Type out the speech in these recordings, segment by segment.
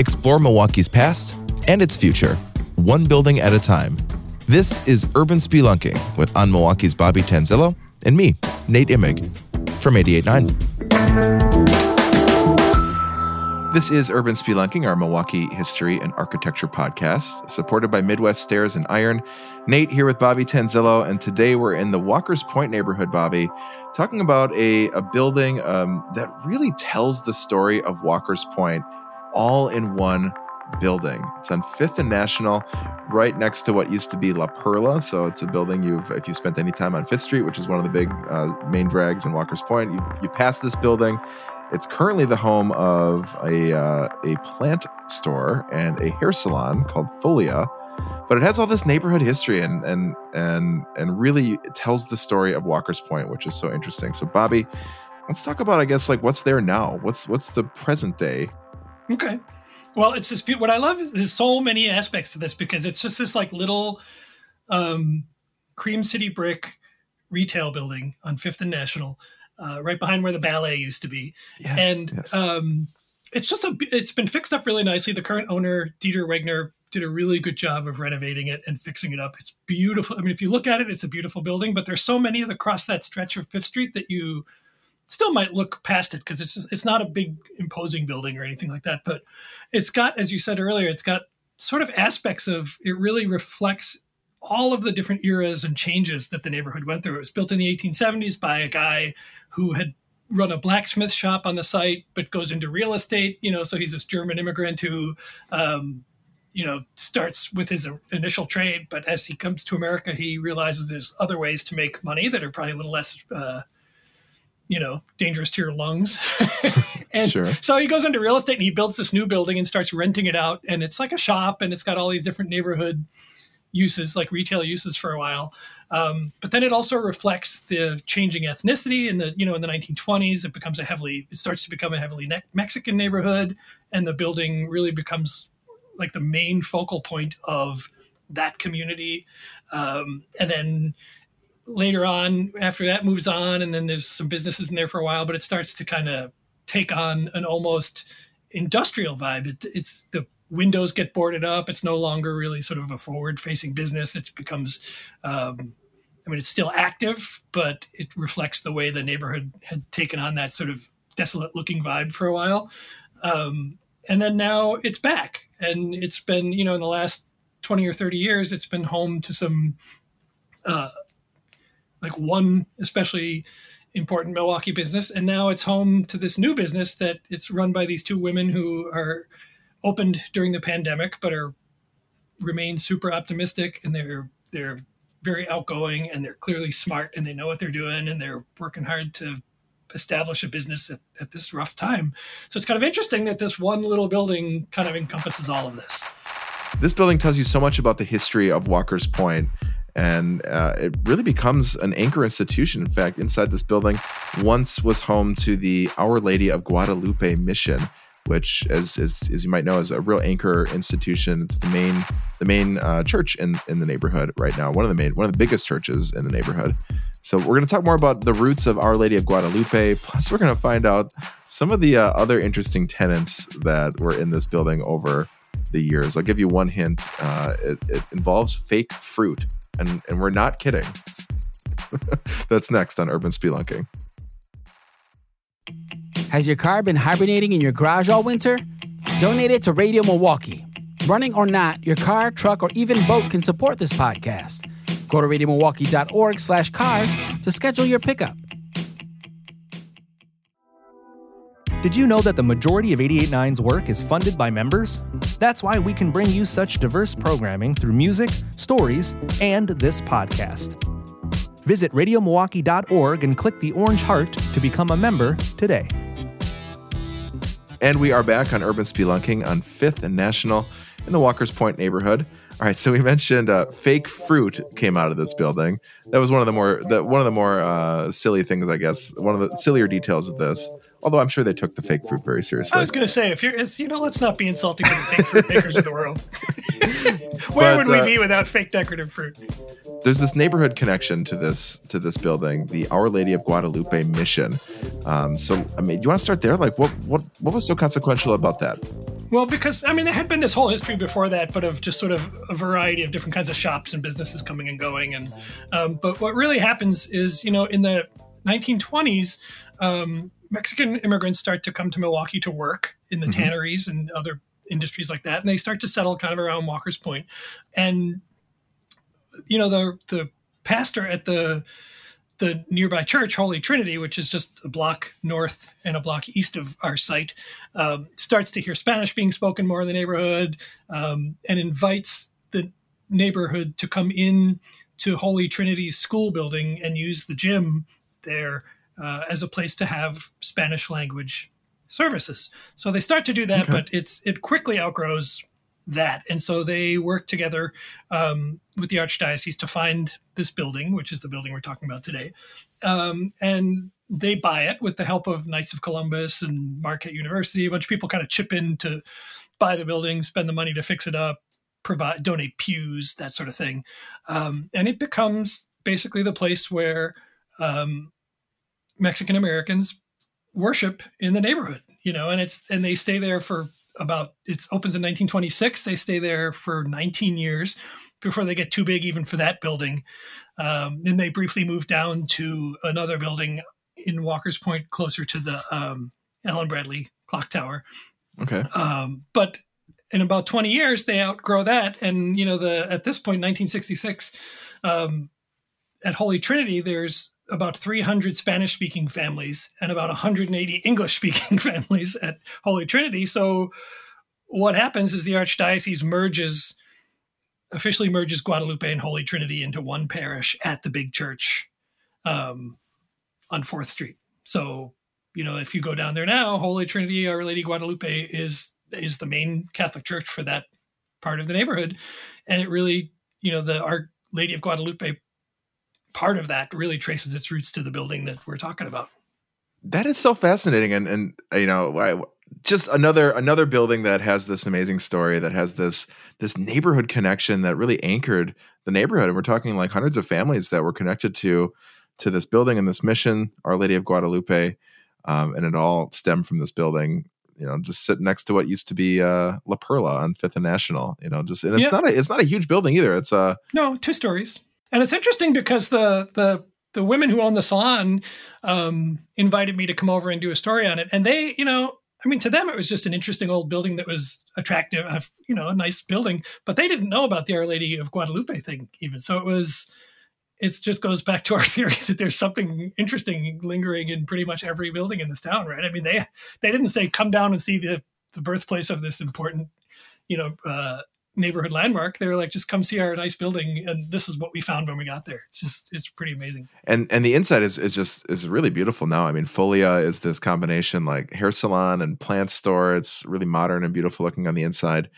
Explore Milwaukee's past and its future, one building at a time. This is Urban Spelunking with On Milwaukee's Bobby Tanzillo and me, Nate Imig, from 88.9. This is Urban Spelunking, our Milwaukee history and architecture podcast, supported by Midwest Stairs and Iron. Nate here with Bobby Tanzillo, and today we're in the Walker's Point neighborhood, Bobby, talking about a, a building um, that really tells the story of Walker's Point all in one building. It's on Fifth and National, right next to what used to be La Perla. So it's a building you've, if you spent any time on Fifth Street, which is one of the big uh, main drags in Walker's Point, you you pass this building it's currently the home of a uh, a plant store and a hair salon called Folia, but it has all this neighborhood history and and and and really tells the story of Walker's Point, which is so interesting. So, Bobby, let's talk about I guess like what's there now. What's what's the present day? Okay. Well, it's this. What I love is there's so many aspects to this because it's just this like little um, cream city brick retail building on Fifth and National uh, right behind where the ballet used to be. Yes, and yes. Um, it's just a it's been fixed up really nicely. The current owner, Dieter Wegner, did a really good job of renovating it and fixing it up. It's beautiful. I mean, if you look at it, it's a beautiful building, but there's so many across that stretch of Fifth Street that you still might look past it because it's it's not a big imposing building or anything like that. But it's got, as you said earlier, it's got sort of aspects of it really reflects all of the different eras and changes that the neighborhood went through. It was built in the 1870s by a guy who had run a blacksmith shop on the site, but goes into real estate. You know, so he's this German immigrant who, um, you know, starts with his initial trade, but as he comes to America, he realizes there's other ways to make money that are probably a little less. Uh, you know, dangerous to your lungs. and sure. so he goes into real estate and he builds this new building and starts renting it out. And it's like a shop and it's got all these different neighborhood uses, like retail uses for a while. Um, but then it also reflects the changing ethnicity in the you know in the 1920s. It becomes a heavily it starts to become a heavily ne- Mexican neighborhood, and the building really becomes like the main focal point of that community. Um, and then later on, after that moves on, and then there's some businesses in there for a while, but it starts to kind of take on an almost industrial vibe. It, it's the windows get boarded up. It's no longer really sort of a forward facing business. It becomes um, I mean, it's still active, but it reflects the way the neighborhood had taken on that sort of desolate looking vibe for a while. Um, and then now it's back. And it's been, you know, in the last 20 or 30 years, it's been home to some, uh, like one especially important Milwaukee business. And now it's home to this new business that it's run by these two women who are opened during the pandemic, but are remain super optimistic and they're, they're very outgoing and they're clearly smart and they know what they're doing and they're working hard to establish a business at, at this rough time. So it's kind of interesting that this one little building kind of encompasses all of this. This building tells you so much about the history of Walker's Point, and uh, it really becomes an anchor institution. In fact, inside this building once was home to the Our Lady of Guadalupe mission, which, as, as, as you might know, is a real anchor institution. It's the main the main uh, church in in the neighborhood right now. One of the main one of the biggest churches in the neighborhood. So we're going to talk more about the roots of Our Lady of Guadalupe. Plus, we're going to find out some of the uh, other interesting tenants that were in this building over the years. I'll give you one hint. Uh, it, it involves fake fruit, and and we're not kidding. That's next on Urban Spelunking. Has your car been hibernating in your garage all winter? Donate it to Radio Milwaukee. Running or not, your car, truck, or even boat can support this podcast. Go to radiomilwaukee.org slash cars to schedule your pickup. Did you know that the majority of 889's work is funded by members? That's why we can bring you such diverse programming through music, stories, and this podcast. Visit radiomilwaukee.org and click the orange heart to become a member today. And we are back on Urban Spelunking on 5th and National in the Walker's Point neighborhood. All right, so we mentioned uh, fake fruit came out of this building. That was one of the more one of the more uh, silly things, I guess. One of the sillier details of this. Although I'm sure they took the fake fruit very seriously. I was going to say, if you're, you know, let's not be insulting to the fake fruit makers of the world. Where but, would we uh, be without fake decorative fruit? There's this neighborhood connection to this to this building, the Our Lady of Guadalupe mission. Um, so, I mean, do you want to start there? Like, what what what was so consequential about that? Well, because I mean, there had been this whole history before that, but of just sort of a variety of different kinds of shops and businesses coming and going. And um, but what really happens is, you know, in the 1920s, um, Mexican immigrants start to come to Milwaukee to work in the mm-hmm. tanneries and other industries like that, and they start to settle kind of around Walker's Point. And you know, the the pastor at the the nearby church, Holy Trinity, which is just a block north and a block east of our site, um, starts to hear Spanish being spoken more in the neighborhood um, and invites the neighborhood to come in to Holy Trinity's school building and use the gym there uh, as a place to have Spanish language services. So they start to do that, okay. but it's it quickly outgrows that. And so they work together um, with the Archdiocese to find this building, which is the building we're talking about today. Um, and they buy it with the help of Knights of Columbus and Marquette University. A bunch of people kind of chip in to buy the building, spend the money to fix it up, provide, donate pews, that sort of thing. Um, and it becomes basically the place where um, Mexican Americans worship in the neighborhood, you know, and it's, and they stay there for about it opens in 1926. They stay there for 19 years before they get too big even for that building. Um, then they briefly move down to another building in Walker's Point, closer to the um, Allen Bradley Clock Tower. Okay. Um, but in about 20 years, they outgrow that, and you know the at this point, 1966, um, at Holy Trinity, there's about 300 Spanish speaking families and about 180 English speaking families at Holy Trinity. So, what happens is the Archdiocese merges, officially merges Guadalupe and Holy Trinity into one parish at the big church um, on 4th Street. So, you know, if you go down there now, Holy Trinity, Our Lady Guadalupe is is the main Catholic church for that part of the neighborhood. And it really, you know, the Our Lady of Guadalupe part of that really traces its roots to the building that we're talking about. That is so fascinating, and and you know, I, just another another building that has this amazing story that has this this neighborhood connection that really anchored the neighborhood. And we're talking like hundreds of families that were connected to to this building and this mission, Our Lady of Guadalupe, um, and it all stemmed from this building. You know, just sitting next to what used to be uh, La Perla on Fifth and National. You know, just and it's not a it's not a huge building either. It's a uh, no two stories. And it's interesting because the the the women who own the salon um, invited me to come over and do a story on it, and they, you know, I mean, to them it was just an interesting old building that was attractive, you know, a nice building, but they didn't know about the Our Lady of Guadalupe thing even. So it was, it just goes back to our theory that there's something interesting lingering in pretty much every building in this town, right? I mean, they they didn't say come down and see the the birthplace of this important, you know, uh, neighborhood landmark. They were like, just come see our nice building, and this is what we found when we got there. It's just it's pretty amazing. And and the inside is is just is really beautiful now. I mean, Folia is this combination like hair salon and plant store. It's really modern and beautiful looking on the inside.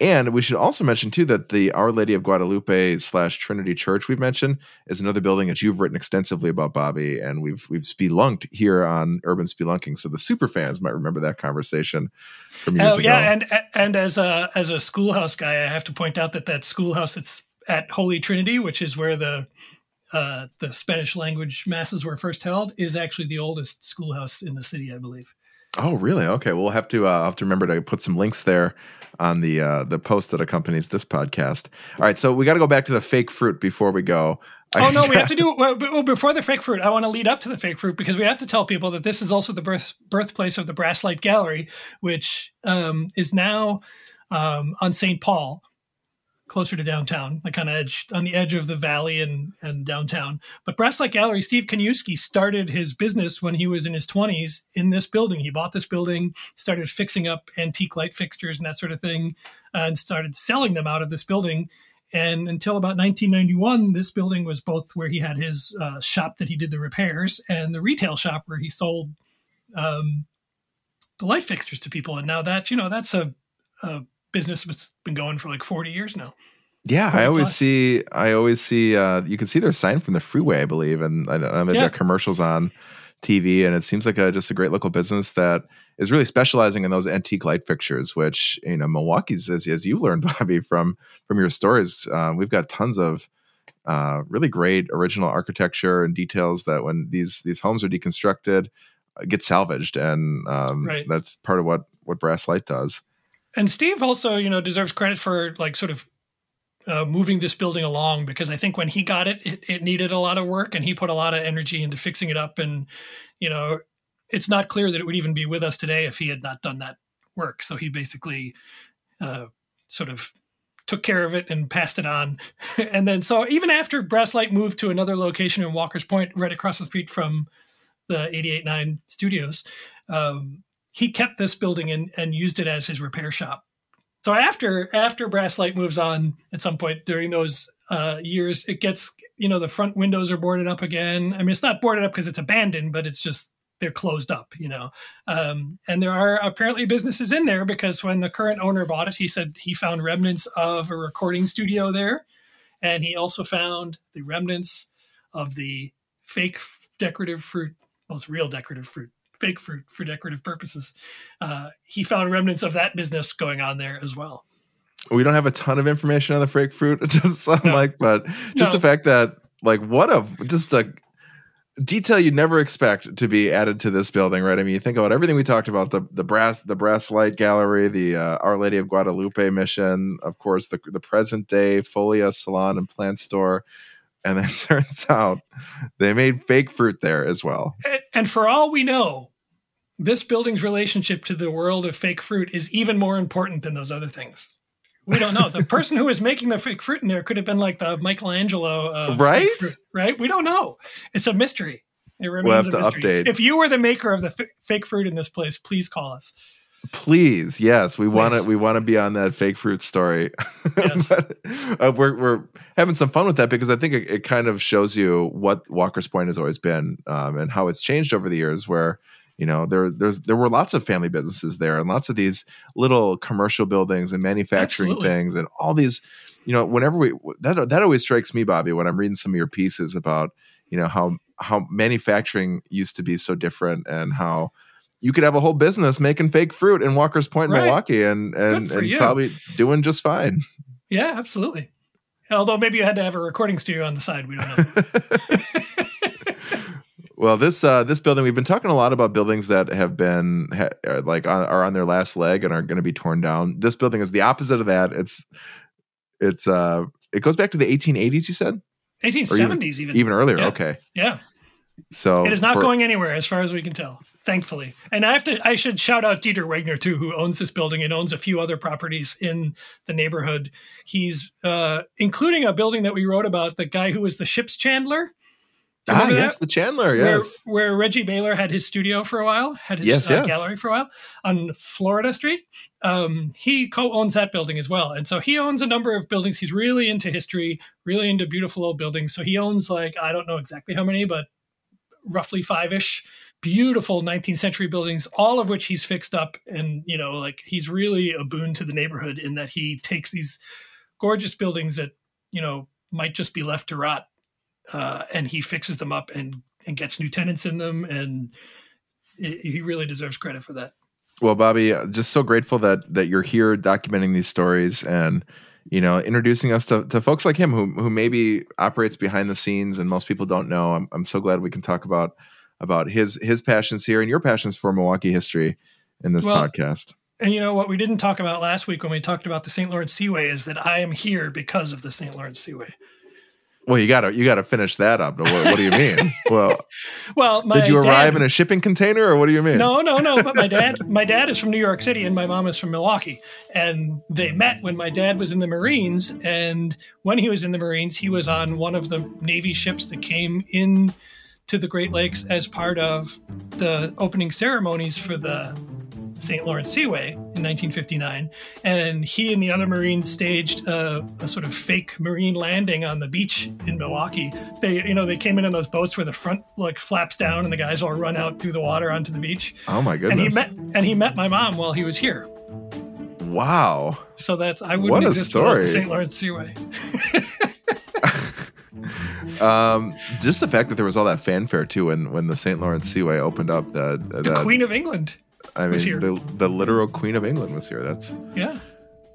And we should also mention too that the Our Lady of Guadalupe slash Trinity Church we've mentioned is another building that you've written extensively about, Bobby, and we've we've spelunked here on Urban Spelunking. So the super fans might remember that conversation from years oh, ago. yeah, and and as a as a schoolhouse guy, I have to point out that that schoolhouse that's at Holy Trinity, which is where the uh, the Spanish language masses were first held, is actually the oldest schoolhouse in the city, I believe. Oh, really? Okay, we'll have to uh, have to remember to put some links there on the uh, the post that accompanies this podcast. All right, so we got to go back to the fake fruit before we go. Oh no, we have to do well, before the fake fruit. I want to lead up to the fake fruit because we have to tell people that this is also the birth birthplace of the Brass Light Gallery, which um, is now um, on St. Paul closer to downtown, like kind of edge on the edge of the valley and and downtown. But Brass Light Gallery, Steve Kaniewski started his business when he was in his 20s in this building. He bought this building, started fixing up antique light fixtures and that sort of thing, and started selling them out of this building. And until about 1991, this building was both where he had his uh, shop that he did the repairs and the retail shop where he sold um, the light fixtures to people. And now that you know that's a, a business that's been going for like 40 years now. Yeah, I always plus. see. I always see. Uh, you can see their sign from the freeway, I believe, and I know they've yeah. got commercials on TV, and it seems like a, just a great local business that is really specializing in those antique light fixtures. Which you know, Milwaukee's as as you learned, Bobby, from from your stories, uh, we've got tons of uh, really great original architecture and details that when these these homes are deconstructed, uh, get salvaged, and um, right. that's part of what what Brass Light does. And Steve also, you know, deserves credit for like sort of uh, moving this building along because I think when he got it, it, it needed a lot of work and he put a lot of energy into fixing it up. And, you know, it's not clear that it would even be with us today if he had not done that work. So he basically uh, sort of took care of it and passed it on. and then, so even after Brass Light moved to another location in Walker's Point, right across the street from the 88.9 studios, um, he kept this building and, and used it as his repair shop. So after after Brass Light moves on at some point during those uh, years, it gets you know the front windows are boarded up again. I mean, it's not boarded up because it's abandoned, but it's just they're closed up, you know. Um, and there are apparently businesses in there because when the current owner bought it, he said he found remnants of a recording studio there, and he also found the remnants of the fake decorative fruit. Well, it's real decorative fruit fake fruit for decorative purposes. Uh, he found remnants of that business going on there as well. We don't have a ton of information on the fake fruit. It doesn't sound no. like, but just no. the fact that like what a just a detail you'd never expect to be added to this building, right? I mean, you think about everything we talked about the the brass the brass light gallery, the uh, Our Lady of Guadalupe mission, of course, the the present day Folia salon and plant store and then turns out they made fake fruit there as well. And for all we know, this building's relationship to the world of fake fruit is even more important than those other things. We don't know. The person who was making the fake fruit in there could have been like the Michelangelo, of right? Fruit, right? We don't know. It's a mystery. It remains we'll have a to mystery. update. If you were the maker of the f- fake fruit in this place, please call us. Please, yes, we want to. We want to be on that fake fruit story. Yes. but, uh, we're we're having some fun with that because I think it, it, kind of shows you what Walker's Point has always been um, and how it's changed over the years. Where you know there there's there were lots of family businesses there and lots of these little commercial buildings and manufacturing Absolutely. things and all these. You know, whenever we that that always strikes me, Bobby, when I'm reading some of your pieces about you know how how manufacturing used to be so different and how you could have a whole business making fake fruit in Walker's Point, right. Milwaukee, and and, and probably doing just fine. Yeah, absolutely. Although maybe you had to have a recording studio on the side. We don't know. well, this uh, this building we've been talking a lot about buildings that have been ha- uh, like on, are on their last leg and are going to be torn down. This building is the opposite of that. It's it's uh it goes back to the 1880s. You said 1870s, even even, even earlier. Yeah. Okay, yeah. So it is not for, going anywhere as far as we can tell, thankfully. And I have to I should shout out Dieter Wegner too, who owns this building and owns a few other properties in the neighborhood. He's uh, including a building that we wrote about, the guy who was the ship's chandler. Ah, yes, the Chandler, yes. Where, where, Reggie Baylor had his studio for a while, had his yes, uh, yes. gallery for a while on Florida Street. Um, he co-owns that building as well, and so he owns a number of buildings. He's really into history, really into beautiful old buildings. So he owns like I don't know exactly how many, but roughly five ish beautiful 19th century buildings, all of which he's fixed up. And, you know, like he's really a boon to the neighborhood in that he takes these gorgeous buildings that, you know, might just be left to rot. Uh, and he fixes them up and, and gets new tenants in them. And it, he really deserves credit for that. Well, Bobby, just so grateful that that you're here documenting these stories and you know, introducing us to, to folks like him who who maybe operates behind the scenes and most people don't know. I'm I'm so glad we can talk about about his his passions here and your passions for Milwaukee history in this well, podcast. And you know what we didn't talk about last week when we talked about the St. Lawrence Seaway is that I am here because of the St. Lawrence Seaway. Well, you gotta you gotta finish that up. What, what do you mean? well, well, did you arrive dad, in a shipping container, or what do you mean? No, no, no. But my dad, my dad is from New York City, and my mom is from Milwaukee, and they met when my dad was in the Marines. And when he was in the Marines, he was on one of the Navy ships that came in to the Great Lakes as part of the opening ceremonies for the St. Lawrence Seaway in 1959, and he and the other Marines staged a, a, sort of fake marine landing on the beach in Milwaukee. They, you know, they came in on those boats where the front like flaps down and the guys all run out through the water onto the beach. Oh my goodness! And he met and he met my mom while he was here. Wow! So that's I wouldn't what a exist story. without the St. Lawrence Seaway. um, just the fact that there was all that fanfare too when when the St. Lawrence Seaway opened up. The, the, the Queen of England. I mean, the, the literal Queen of England was here. That's yeah.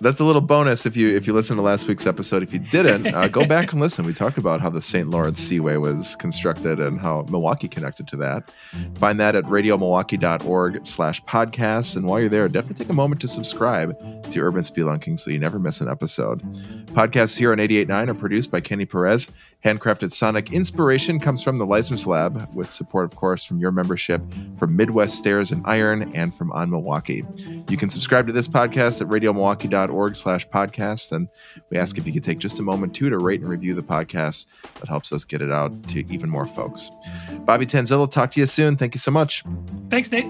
That's a little bonus if you if you listen to last week's episode. If you didn't, uh, go back and listen. We talked about how the St. Lawrence Seaway was constructed and how Milwaukee connected to that. Find that at radiomilwaukee.org slash podcasts. And while you're there, definitely take a moment to subscribe to Urban Spelunking so you never miss an episode. Podcasts here on 88.9 are produced by Kenny Perez. Handcrafted sonic inspiration comes from the License Lab, with support, of course, from your membership from Midwest Stairs and Iron and from On Milwaukee. You can subscribe to this podcast at radiomilwaukee.org slash podcast. And we ask if you could take just a moment, too, to rate and review the podcast. That helps us get it out to even more folks. Bobby Tanzillo, talk to you soon. Thank you so much. Thanks, Nate.